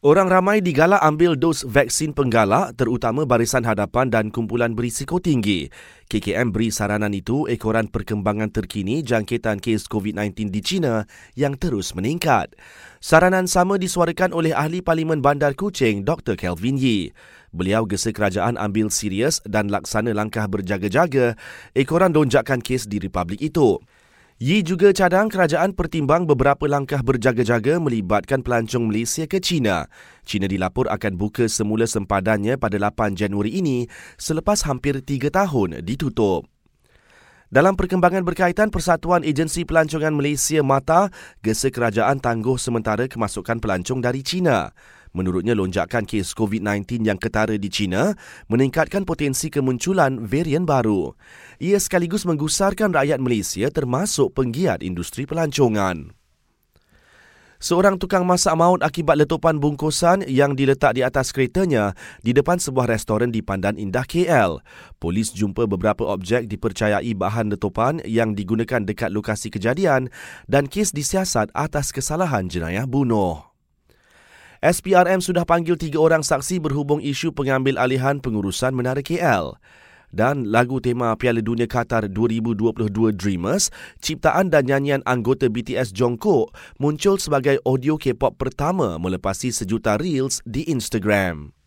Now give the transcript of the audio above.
Orang ramai digalak ambil dos vaksin penggalak terutama barisan hadapan dan kumpulan berisiko tinggi. KKM beri saranan itu ekoran perkembangan terkini jangkitan kes COVID-19 di China yang terus meningkat. Saranan sama disuarakan oleh ahli Parlimen Bandar Kuching Dr. Kelvin Yee. Beliau gesa kerajaan ambil serius dan laksana langkah berjaga-jaga ekoran lonjakan kes di republik itu. Yi juga cadang kerajaan pertimbang beberapa langkah berjaga-jaga melibatkan pelancong Malaysia ke China. China dilapor akan buka semula sempadannya pada 8 Januari ini selepas hampir 3 tahun ditutup. Dalam perkembangan berkaitan Persatuan Agensi Pelancongan Malaysia MATA, gesa kerajaan tangguh sementara kemasukan pelancong dari China. Menurutnya, lonjakan kes COVID-19 yang ketara di China meningkatkan potensi kemunculan varian baru. Ia sekaligus menggusarkan rakyat Malaysia termasuk penggiat industri pelancongan. Seorang tukang masak maut akibat letupan bungkusan yang diletak di atas keretanya di depan sebuah restoran di Pandan Indah KL. Polis jumpa beberapa objek dipercayai bahan letupan yang digunakan dekat lokasi kejadian dan kes disiasat atas kesalahan jenayah bunuh. SPRM sudah panggil tiga orang saksi berhubung isu pengambil alihan pengurusan Menara KL. Dan lagu tema Piala Dunia Qatar 2022 Dreamers, ciptaan dan nyanyian anggota BTS Jungkook muncul sebagai audio K-pop pertama melepasi sejuta reels di Instagram.